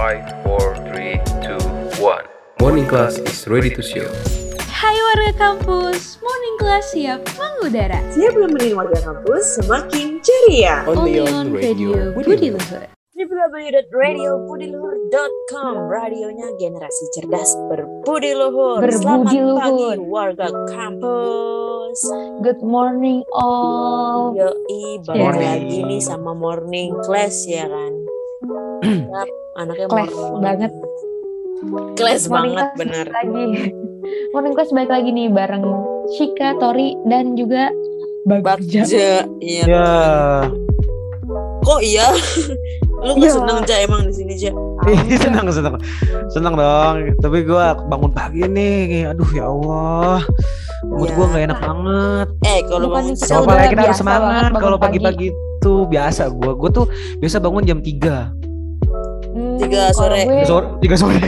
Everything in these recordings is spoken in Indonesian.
5, 4, 3, 2, 1. Morning class is ready to show. Hai warga kampus, morning class siap mengudara. Siap nemenin warga kampus semakin ceria. Only on Radio Budi Luhur. www.radiobudiluhur.com Radionya generasi cerdas berbudi luhur. Berbudi Selamat luhur. pagi warga kampus. Good morning all. Yoi, balik Morning. lagi nih sama morning class ya kan. anaknya morning. banget. Morning banget bener. Lagi. Morning class balik lagi nih bareng Shika, Tori, dan juga Bagja. Bagja. Iya. Ya, Kok iya? Lu gak Iya. seneng aja emang di sini aja. Ih, senang senang senang dong. Tapi gua bangun pagi nih, aduh ya Allah, mood Ya. gua nggak enak banget. Eh, kalau bangun itu Apalagi kita harus semangat kalau pagi. pagi-pagi tuh biasa gua. Gua tuh biasa bangun jam 3 Hmm, Tiga sore. gue- sore, 3 sore.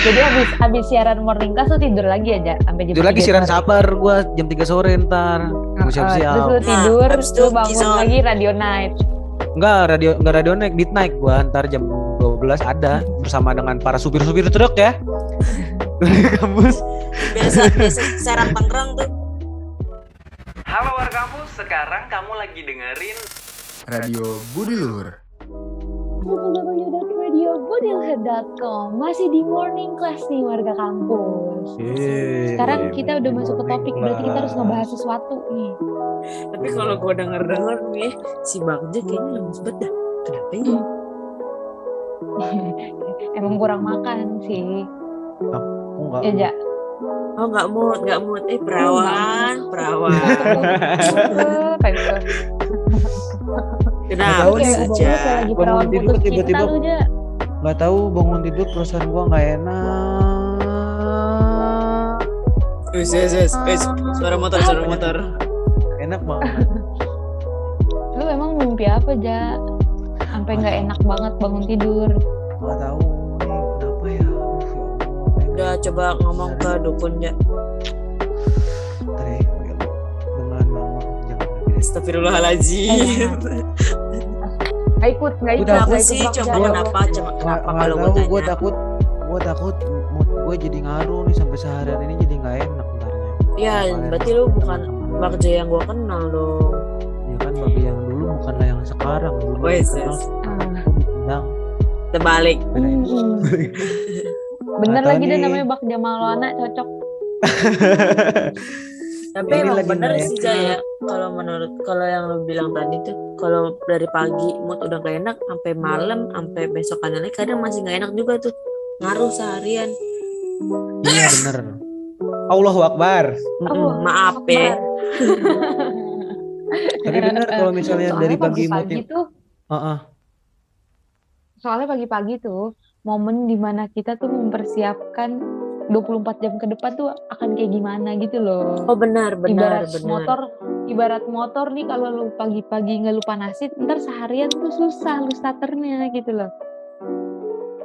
jadi habis habis siaran morning class tuh tidur lagi aja sampai jam Tidur lagi tiga siaran sore. sabar gua jam 3 sore ntar. Gua Uh, siap-siap. terus lu Nah, tidur, itu lu bangun Kizon. lagi radio night. Enggak, radio enggak radio naik midnight gua ntar jam 12 ada bersama dengan para supir-supir truk ya. Dari kampus. biasa biasa serang Tangerang tuh. Halo warga kampus, sekarang kamu lagi dengerin Radio Budi Luhur. www.radiobudilhead.com Masih di morning class nih warga kampus Sekarang kita udah masuk ke topik Berarti kita harus ngebahas sesuatu nih Tapi kalau gue denger denger nih si Bagja kayaknya lemes banget dah. Kenapa ya? Emang kurang makan sih Enggak. Ya Oh nggak mood nggak mood. Eh perawan perawan. Kenapa tahu nih, Bangun tidur tiba-tiba- nggak tahu bangun tidur perasaan gua nggak enak Wes wes wes wes. Suara motor suara motor. enak banget Lu emang mimpi apa Ja Sampai nggak enak banget bangun tidur nggak tahu nih kenapa ya ya Allah. Udah coba ngomong ke dukun ya. Ntar ya, ya Allah. dengan nama jangan lagi deh. Astagfirullahaladzim. Gak ikut, gak ikut Kenapa nggak ikut sih? Coba kenapa? Coba Nggak- kenapa nggak kalau gue tanya? takut gua takut mood gue jadi ngaruh nih sampai seharian ini jadi nggak enak ntarnya Ya Kalian berarti lu bukan Bagja yang gue kenal dong. ya kan bagi yang dulu bukanlah yang sekarang dulu Wes, dikenal wes. Ah. diundang Terbalik. ya. Hmm. Bener Nggak lagi deh namanya Bak Jamal Loana cocok. Tapi emang bener nggak sih Jaya. Kalau menurut kalau yang lu bilang tadi tuh, kalau dari pagi mood udah gak enak, sampai malam, sampai besokannya lagi kadang masih gak enak juga tuh. Ngaruh seharian. iya bener Allahu Akbar Oh, maaf ya. tapi bener kalau misalnya Soalnya dari pagi tuh, Heeh. soalnya pagi-pagi tuh momen di mana kita tuh mempersiapkan 24 jam ke depan tuh akan kayak gimana gitu loh. Oh benar benar ibarat benar. motor, ibarat motor nih kalau lu pagi-pagi nggak lu panasin, ntar seharian tuh susah lu starternya gitu loh.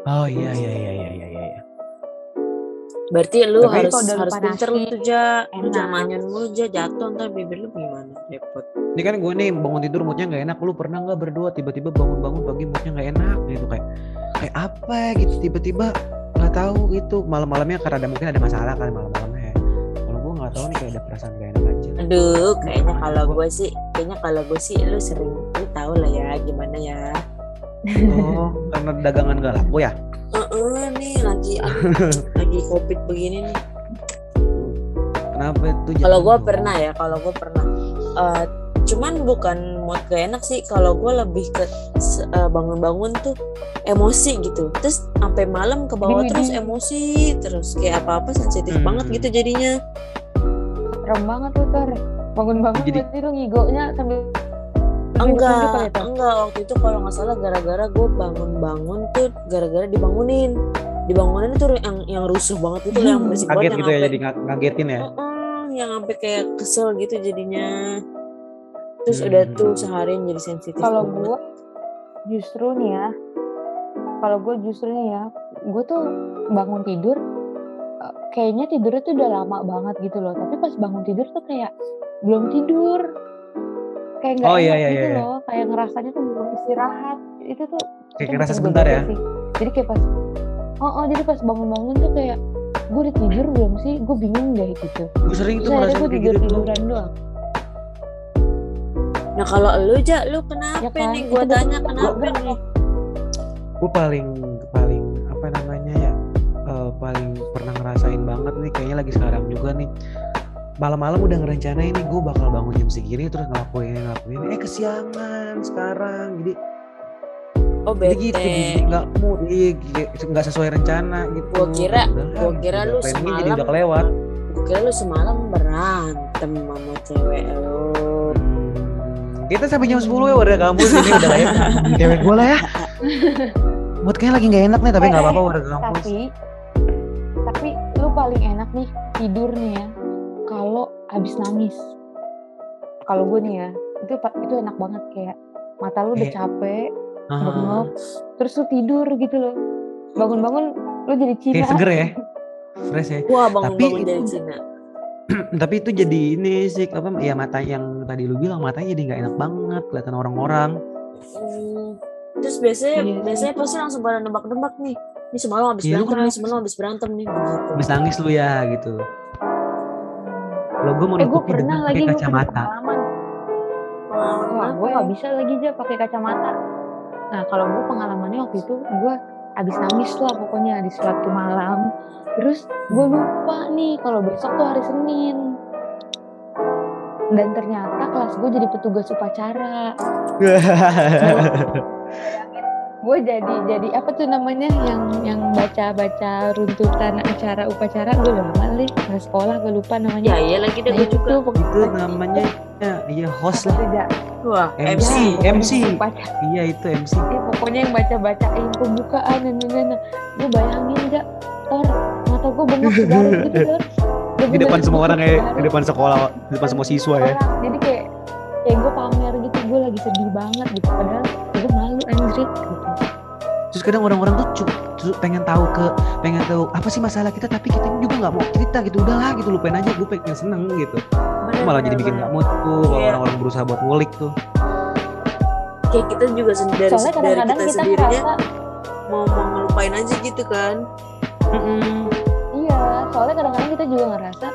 oh iya iya iya iya iya iya Berarti lu Tapi harus kalau udah lu harus pinter lu tuh ja. Lu jangan mulu ja jatuh ntar bibir lu gimana? Repot. ini kan gue nih bangun tidur moodnya nggak enak lu pernah nggak berdua tiba-tiba bangun-bangun pagi moodnya nggak enak gitu kayak kayak apa gitu tiba-tiba nggak tahu gitu malam-malamnya karena ada mungkin ada masalah kan gue nggak tahu nih kayak ada perasaan gak enak aja Aduh, kayaknya kalau gue sih, kayaknya kalau gue sih lu sering lu tahu lah ya gimana ya. oh karena dagangan gak laku ya Heeh, nih lagi lagi covid begini nih. kenapa itu Kalau gue pernah ya, kalau gue pernah. Eh, cuman bukan mood gak enak sih. Kalau gue lebih ke eh, bangun-bangun tuh emosi gitu. Terus sampai malam ke bawah terus emosi terus kayak apa-apa sensitif Hmm. banget gitu jadinya. Serem banget tuh Tor. Bangun-bangun Jadi- berarti lu ngigonya sambil Enggak, kali ya, enggak waktu itu kalau nggak salah gara-gara gue bangun-bangun tuh gara-gara dibangunin. Dibangunin tuh yang yang rusuh banget itu loh, yang berisik kaget banget yang gitu ya jadi nga- ngagetin ya Heeh, yang sampai kayak kesel gitu jadinya. Terus Hmm. udah tuh seharian jadi sensitif. kalau gue justru nih ya kalau gue justru nih ya gue tuh bangun tidur kayaknya tidurnya tuh udah lama banget gitu loh tapi pas bangun tidur tuh kayak belum tidur kayak nggak Oh, iya, iya, gitu iya. loh kayak ngerasanya tuh belum istirahat itu tuh Kayak itu ngerasa sebentar gue ya. sih. jadi kayak pas oh, oh jadi pas bangun-bangun tuh kayak gue udah tidur belum sih gue bingung deh gitu Gue sering tuh ngerasain gue tidur gitu tuh. tiduran doang Nah kalau lu ja, lu kenapa Ya kan, nih? gua- tanya kenapa gua- nih? Gue paling paling apa namanya ya eh, paling pernah banget nih kayaknya lagi sekarang juga nih. Malam-malam udah ngerencanain nih gue bakal bangun jam segini terus ngelakuin ngelakuin. Eh kesiangan sekarang. Jadi Oh jadi bete. gitu jadi nggak mood iya, gi- nggak sesuai rencana gitu. Gua kira- gua kira udah lu planningnya jadi semalam- udah kelewat. Gua kira lu semalam berantem sama cewek lu. Hmm, kita sampai jam 10 ya warga kampus. Ini udah lah ya cewek gue lah ya. Buat kayaknya lagi nggak enak nih tapi nggak Eh, apa-apa warga kampus. Tapi paling enak nih tidur nih ya kalau habis nangis kalau gue nih ya itu itu enak banget kayak mata lu udah Iya. capek bengep terus lu tidur gitu loh bangun-bangun lu jadi Cina kayak seger ya fresh ya Wah bangun-bangun itu- Cina. tapi itu jadi ini sih apa ya mata yang tadi lu bilang matanya jadi nggak enak banget kelihatan orang-orang Hmm. Terus biasanya sih. biasanya pasti langsung pada nebak-nebak nih. Ini semalam habis lu berantem nih, semalam habis berantem nih begitu. habis nangis lu ya gitu. Lo gue mau eh gue pernah dengan lagi kacamata. pengalaman. Gue ya? nggak bisa lagi aja pakai kacamata. Nah kalau gue pengalamannya waktu itu gue abis nangis lah pokoknya di suatu malam. Terus gue lupa nih kalau besok tuh hari Senin. Dan ternyata kelas gue jadi petugas upacara gue jadi jadi apa tuh namanya yang yang baca baca runtutan acara upacara gue lama nih nggak sekolah gue lupa Ya namanya iya lagi deh nah gue itu juga. itu pokoknya- namanya ya, iya host lah tuh, Ja? Wah, MC. Ya, MC. upacara iya itu MC Ya, pokoknya yang baca-bacain pembukaan dan lain-lain. Gue bayangin gak, Tor, mata gue bengok gitu, Tor. Di depan semua orang ya di depan sekolah di depan semua siswa ya. Jadi kayak, kayak gue pamer gitu, gue lagi sedih banget gitu. Padahal anjrit gitu. terus kadang orang-orang tuh cu- cu- pengen tahu ke pengen tahu apa sih masalah kita tapi kita juga nggak mau cerita gitu udahlah gitu lupain aja gue pengen seneng gitu bener, malah jadi bener, bikin bener. nggak mood tuh kalau Iya. orang-orang berusaha buat ngulik tuh Kayak kita juga sendiri dari, Soalnya dari kadang-kadang kita kita sendirinya ngerasa, mau mau ngelupain aja gitu kan. iya, soalnya kadang-kadang kita juga ngerasa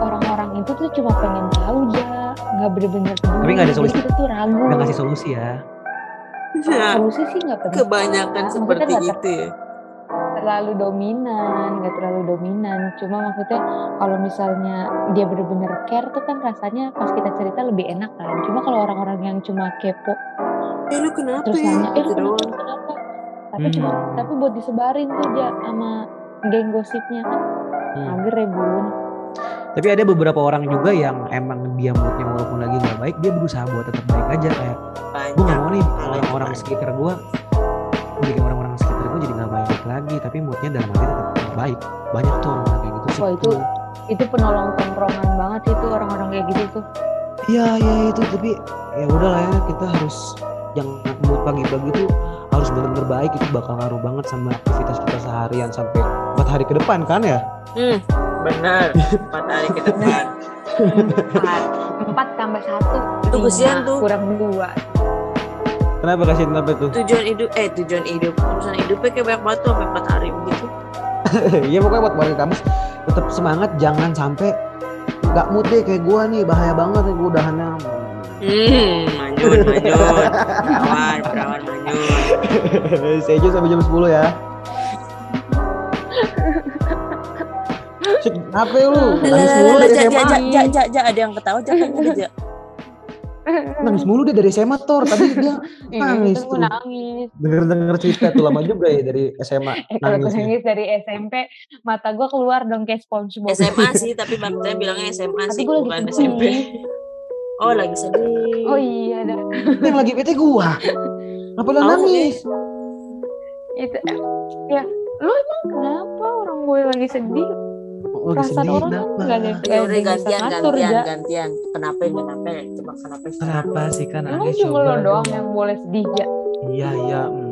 orang-orang itu tuh cuma pengen tahu ya, nggak bener-bener. Tapi nggak ada Jadi solusi. kita tuh ragu. udah ngasih solusi ya Nah, Solusi sih nggak penting. kebanyakan Maksudnya seperti ter- itu ya. terlalu dominan, nggak terlalu dominan. Cuma maksudnya kalau misalnya dia bener-bener care tuh kan rasanya pas kita cerita lebih enak kan. Cuma kalau orang-orang yang cuma kepo Eh lu kenapa terus ya? nanya, eh lu Gitu kenapa, doang. kenapa? Tapi cuma Hmm. tapi buat disebarin tuh aja sama geng gosipnya kan. Hmm. Mager ya bun. Tapi ada beberapa orang juga yang emang dia moodnya walaupun lagi nggak baik dia berusaha buat tetap baik aja kayak gue nggak mau nih orang-orang sekitar gue bikin orang-orang sekitar gue jadi nggak baik lagi. Tapi moodnya dalam hati tetap baik. Banyak tuh orang-orang kayak gitu sih. Wah, itu itu penolong tongkrongan banget sih tuh orang-orang kayak gitu tuh. Iya iya itu. Tapi ya udah lah ya kita harus yang mood pagi-pagi itu harus benar-benar baik. Itu bakal ngaruh banget sama aktivitas kita seharian sampai empat hari ke depan kan ya? Hmm, benar. Empat hari ke depan. Empat, empat tambah satu. Itu kesian tuh. Kurang dua. kenapa kasih kenapa tuh Tujuan hidup, eh tujuan hidup, urusan hidupnya kayak banyak banget tuh sampai empat hari begitu. Iya pokoknya buat warga kampus tetap semangat jangan sampai nggak mood deh kayak gua nih bahaya banget nih gua udahannya Hmm, manyun, manyun. Perawan, perawan manyun. saya sampai jam 10 ya apa ya lu? Nangis mulu dari SMA. ja, ja, ja, ja, ada yang ketawa, ja, kan ja. Nangis mulu dia dari SMA, Tor. Tadi dia Iya, Nangis tuh. nangis. denger-denger cerita tuh lama juga ya dari SMA. Eh kalau gue Nangisnya. nangis dari SMP, mata gue keluar dong kayak SpongeBob. SMA sih, tapi bapaknya bilangnya SMA Tapi sih, bukan. SMP. Oh, lagi sedih. Oh iya dah. Yang lagi bete gua. Kenapa lu Oh, nangis? Itu ya lu emang kenapa orang gue lagi sedih? Oh, lagi Perasaan sedih orang kan kenapa? nggak ada Ya ada udah gantian, ngatur gantian, ya. gantian. Kenapa, kenapa? Coba kenapa? Kenapa sih kan Emang cuma lo doang dong. yang boleh sedih ya. Iya, iya. hmm.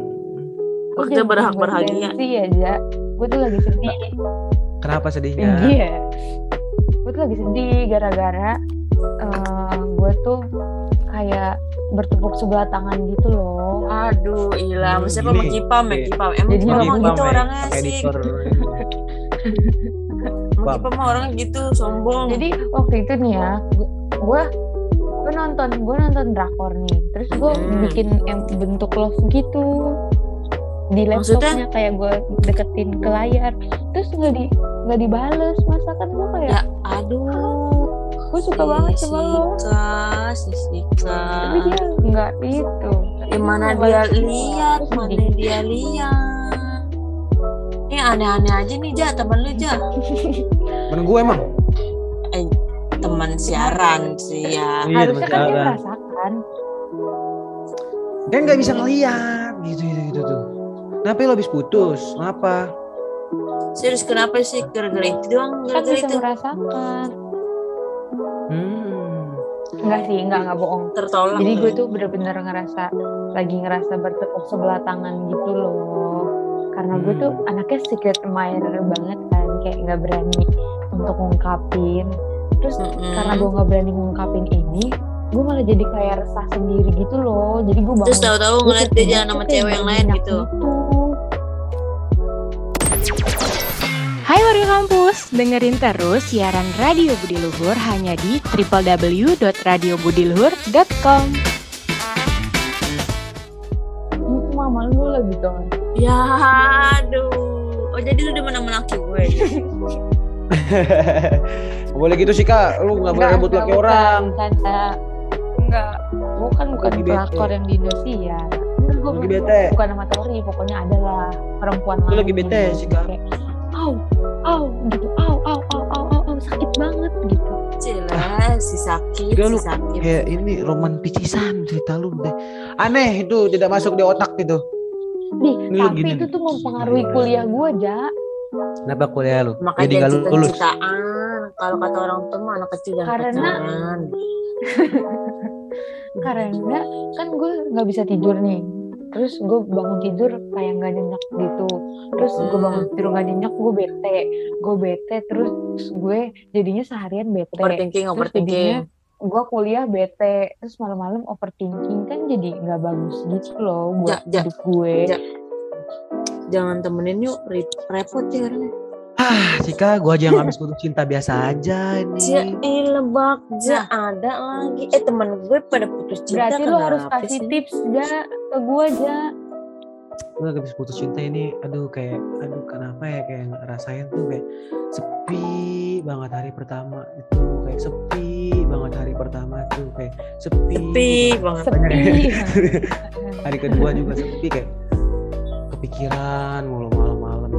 Jangan berhak berbahagia. gengsi ya, Ja. Gue tuh lagi sedih. Kenapa sedihnya? Iya. Gue tuh lagi sedih gara-gara eh gue tuh kayak bertepuk sebelah tangan gitu loh. Aduh, ilah. Hmm, Siapa gini. sama Kipam ya, Iya. Kipam. Emang Jadi gitu ya, orangnya sih. Bang. Kipam mah orangnya gitu, sombong. Jadi waktu itu nih ya, gue gue nonton gue nonton drakor nih, terus gue Hmm. bikin yang bentuk love gitu di Maksudnya? laptopnya kayak gue deketin ke layar, terus nggak di nggak dibales, masa kan gue kayak ya, aduh. gue suka banget sama lo, Sika, si Sika. tapi dia nggak itu. Yang mana dia lihat, mana dia lihat. Ini aneh-aneh aja nih, Ja, temen lu, Ja. Temen gue emang. Teman siaran sih ya. Iya, Harusnya kan dia merasakan. Kan nggak bisa ngeliat gitu gitu gitu tuh. Kenapa lo habis putus? Kenapa? Serius kenapa sih gara-gara itu doang? Kan Gara-gara bisa itu merasakan. Hmm. Enggak sih, enggak enggak bohong. tertolak. Jadi gue tuh bener-bener ngerasa lagi ngerasa bertepuk sebelah tangan gitu loh. Karena gue tuh Hmm. anaknya secret admirer banget kan, kayak nggak berani untuk ngungkapin. Terus Mm-mm. karena gue nggak berani ngungkapin ini, gue malah jadi kayak resah sendiri gitu loh. Jadi gue bangun. Terus tahu-tahu ngeliat dia jalan sama cewek yang lain gitu. Hai warga kampus, dengerin terus siaran Radio Budi Luhur hanya di www.radiobudiluhur.com. Itu mama lu lagi dong. Ya aduh. Oh jadi lu sama laki gue. Boleh gitu sih kak. Lu nggak boleh rebut laki orang. Bercanda. Enggak. Gue kan bukan bete. pelakor yang di Indosiar. Enggak, gue Lagi bete. bukan sama Tori, pokoknya adalah perempuan Lu lain lagi bete sih, Kak. kayak, Au, au, gitu, au, au, au, au, au, au, sakit banget gitu. Cila, si sakit, si lu sakit. Kayak ini roman picisan cerita lu deh. Aneh itu tidak masuk di otak gitu. Nih, tapi gini itu tuh mempengaruhi kuliah gue, Ja. Kenapa kuliah lu? Makanya Jadi jangan lulus. cita-citaan. Kalau kata orang tua mah anak kecil jangan Karena- pacaran. Karena kan gue nggak bisa tidur nih. Terus gue bangun tidur kayak nggak nyenyak gitu. Terus gue bangun Hmm. tidur nggak nyenyak, gue bete. Gue bete, terus gue jadinya seharian bete. Overthinking, Terus overthinking. jadinya gue kuliah bete terus malam-malam overthinking kan jadi nggak bagus gitu loh buat Ja, ja, hidup gue ja. Jangan temenin yuk, repot ya orangnya. Ah, Sika, gua aja yang habis putus cinta biasa aja Ja, nih. eh lebak, ja ada lagi. Eh teman gue pada putus cinta berarti lo harus kasih sih? tips ja ke gue aja Gua habis putus cinta ini, aduh kayak, aduh kenapa ya kayak ngerasain tuh kayak sepi banget hari pertama itu kayak sepi banget hari pertama tuh kayak sepi. Sepi banget. sepi hari kedua juga sepi kayak kepikiran mulu malam-malam.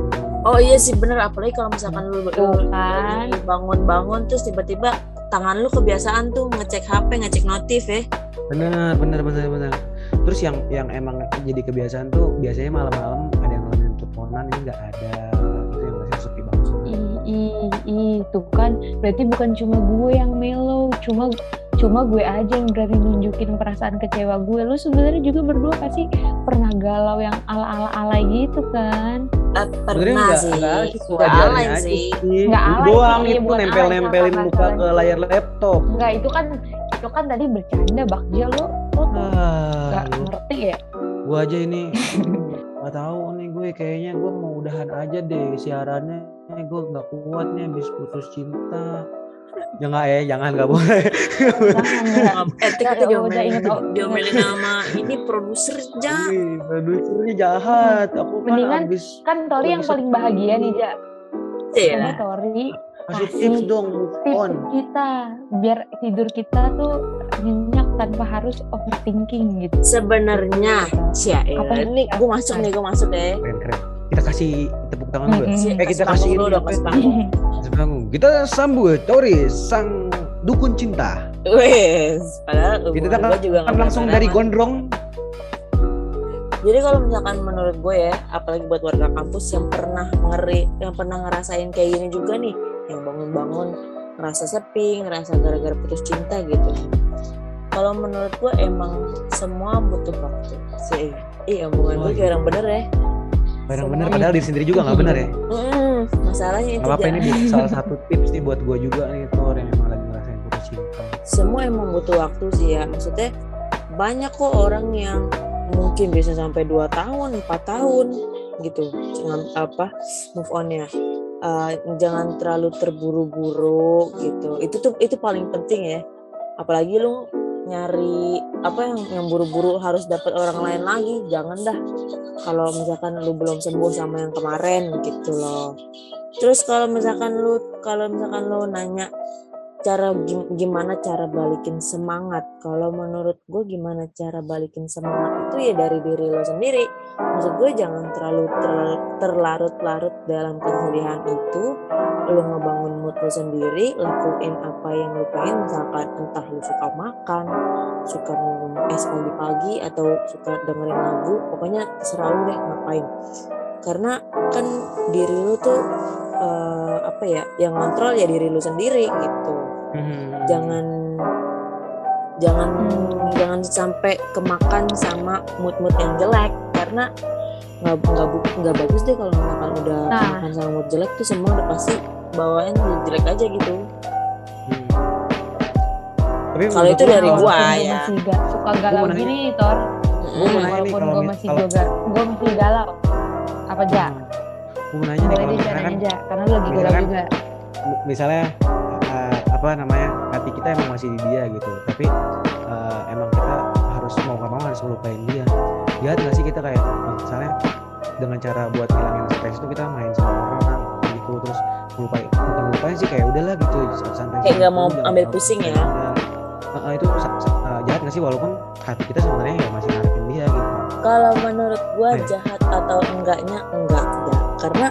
Oh iya sih bener apalagi kalau misalkan lu, kan. bangun-bangun terus tiba-tiba tangan lu kebiasaan tuh ngecek HP, ngecek notif ya. Bener, bener, bener, bener. Terus yang yang emang jadi kebiasaan tuh biasanya malam-malam ada yang ngalamin teleponan ini nggak ada. Itu yang masih sepi banget. ih ih ih tuh kan berarti bukan cuma gue yang melo cuma cuma gue aja yang berani nunjukin perasaan kecewa gue. Lu sebenarnya juga berdua pasti pernah galau yang ala ala alay gitu kan? Eh, Sebenarnya pernah nggak sih. nggak alay aja sih. Nggak Itu alay doang itu bukan alay, nempel-nempelin salah, muka ke layar laptop. enggak itu kan itu kan tadi bercanda bakja lo. Lo tuh Ah, nggak ngerti ya? Gua aja ini. Nggak tahu nih gue kayaknya gue mau udahan aja deh siarannya. Gue nggak kuat nih habis putus cinta jangan ya jangan nggak boleh. Jangan. Ya Eh, diomelin, udah inget, oh, diomelin sama ini produser ja. Ih, produsernya jahat. Aku kan Mendingan habis kan Tori yang paling bahagia nih ja. Cila. Tori kasih tips dong move tips on. kita biar tidur kita tuh nyenyak tanpa harus overthinking gitu. Sebenarnya, cia Apa yang ini? gue masuk nih, gue masuk deh. keren keren kita kasih tepuk tangan dulu? Mm-mm. eh kita kasih dulu ini dong, panggung. Kita sambut Tori sang dukun cinta Wes, padahal kita kan juga nggak langsung dari amat. gondrong Jadi kalau misalkan menurut gue ya, apalagi buat warga kampus yang pernah ngeri, yang pernah ngerasain kayak gini juga nih, yang bangun-bangun ngerasa sepi, ngerasa gara-gara putus cinta gitu. Kalau menurut gue emang semua butuh waktu. Sih, iya Oh, gue kayak iya. orang bener ya. Barang bener padahal diri sendiri juga nggak bener ya. Mm, masalahnya itu Ja. ini salah satu tips nih buat gue juga nih Tor yang emang lagi ngerasain putus cinta. semua emang butuh waktu sih ya. Maksudnya banyak kok orang yang mungkin bisa sampai 2 tahun 4 tahun gitu. Jangan apa move onnya Eh, jangan terlalu terburu-buru gitu. Itu tuh itu paling penting ya. Apalagi lu nyari apa yang yang buru-buru harus dapat orang lain lagi jangan dah. Kalau misalkan lu belum sembuh sama yang kemarin gitu loh. Terus kalau misalkan lu kalau misalkan lu nanya cara gim- gimana cara balikin semangat? Kalau menurut gue gimana cara balikin semangat itu ya dari diri lo sendiri. Maksud gue jangan terlalu ter- terlarut-larut dalam kesedihan itu. Lo ngebangun mood lo sendiri lakuin apa yang lo pengen. Misalkan entah lo suka makan suka minum es pagi-pagi atau suka dengerin lagu. Pokoknya terserah lo deh ngapain. Karena kan diri lo tuh eh, apa ya yang kontrol ya diri lo sendiri gitu Hmm. jangan jangan jangan sampai kemakan sama mood-mood yang jelek karena nggak nggak bagus deh kalau misalkan udah Nah. makan sama mood jelek tuh semua udah pasti jadi jelek aja gitu Hmm. Tapi Kalau itu gua dari gua ya. masih ga, suka galau nanya. gini Tor Gua nih walaupun mi- masih juga gue masih galau apa aja Gue mau nanya nih kalau misalnya kan aja karena lu lagi galau misalkan- juga. m- misalnya uh, apa namanya hati kita emang masih di dia gitu. Tapi uh, emang kita harus mau nggak mau harus melupain dia. Jahat nggak sih kita kayak uh, misalnya dengan cara buat hilangin stres itu kita main sama orang gitu terus melupain bukan melupain sih kayak udahlah gitu santai Kayak nggak mau ambil pusing ya? Uh, uh, itu uh, jahat nggak sih? Walaupun hati kita sebenarnya ya masih ngarepin dia gitu. Kalau menurut gua jahat atau enggaknya enggak enggak karena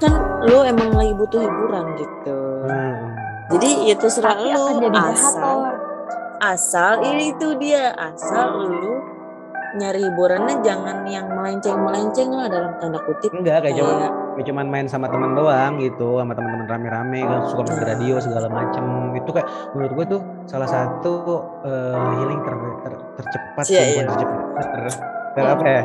kan lu emang lagi butuh hiburan gitu. Hmm. jadi ya terserah tapi lu akan jadi jahat asal asal ini itu dia asal lu nyari hiburannya jangan yang melenceng-melenceng lah dalam tanda kutip. Enggak kayak cuma kayak kayak cuman main sama teman doang gitu sama teman-teman rame-rame kan suka main radio segala macem. Itu kayak menurut gue tuh salah satu eh, healing ter, ter- tercepat sih, bukan iya. tercepat ter, ter apa ya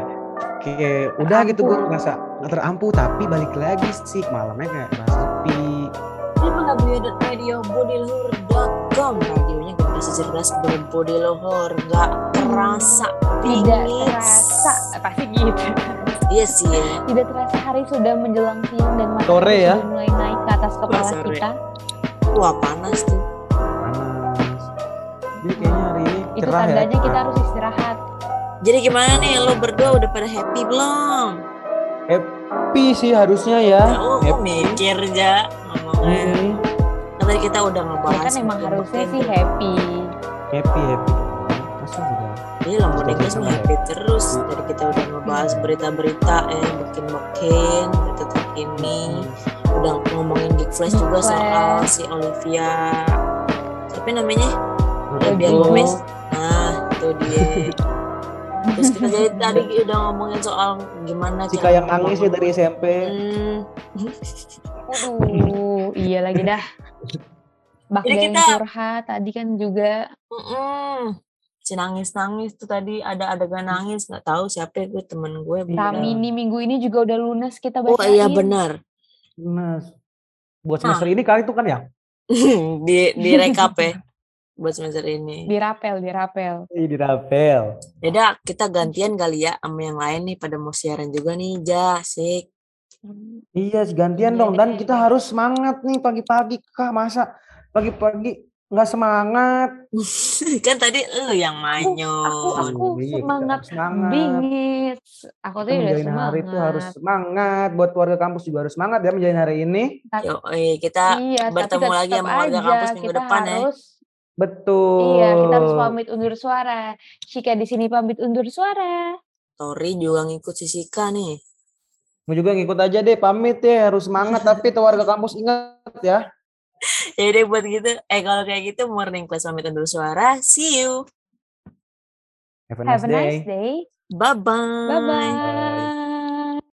kayak udah gitu gue Terampuh. ngerasa terampuh tapi balik lagi sih malamnya kayak merasa sepi. Www.radiobodyluhur.com radionya gak bisa cerdas berbody luhur gak terasa tidak terasa pasti gitu. Iya sih ya. tidak terasa hari sudah menjelang siang dan matahari Sore ya? sudah mulai naik ke atas kepala sore. kita. Wah panas tuh. Panas. Jadi kayaknya hari ini itu cerah ya? tandanya kita harus istirahat jadi gimana nih lo berdua udah pada happy belum? Happy sih harusnya ya. Oh kok mikir ja ngomongnya? Hmm, kan tadi kita udah ya ngebahas kan emang mungkin- harusnya sih happy. Happy happy. Masa udah Iya lah ya. happy terus. Tadi kita udah ngebahas berita-berita eh bikin makin berita terkini Udah ngomongin Geek Flash juga soal si Olivia. Siapa namanya? Olivia. Gomez. Nah itu dia Terus kita jadi tadi udah ngomongin soal gimana si cara kayak nangis ya dari SMP Hmm, Aduh, iya lagi dah. Bak Jadi kita- curhat tadi kan juga mm-mm. Si nangis-nangis tuh tadi ada adegan nangis nggak tahu siapa gue temen gue bilang. Ramini minggu ini juga udah lunas kita Oh bacain. iya benar Mas buat Ah. semester ini kali itu kan ya di di rekap ya buat semester ini. Dirapel, dirapel. Ih, di rapel Yaudah kita gantian kali ya sama yang lain nih pada mau siaran juga nih Ja, asik. Iya, sih, gantian Iya dong. Dan kita harus semangat nih pagi-pagi, Kak. Masa pagi-pagi nggak semangat? kan tadi lu yang Aku, manyun. aku Iya, kita semangat harus semangat. bingit. Aku tuh udah semangat. hari itu harus semangat. Buat warga kampus juga harus semangat ya menjalin hari ini. Yo, eh, kita iya, bertemu lagi sama warga aja kampus minggu kita depan ya. Betul. Iya, kita harus pamit undur suara. Cika di sini pamit undur suara. Tori juga ngikut si Sika nih. Mau juga ngikut aja deh, pamit ya. Harus semangat. tapi tuh warga kampus ingat ya. Ya udah buat gitu. Eh kalau kayak gitu morning class pamit undur suara. See you. Have a nice Have a day. nice day. Bye bye. Bye-bye.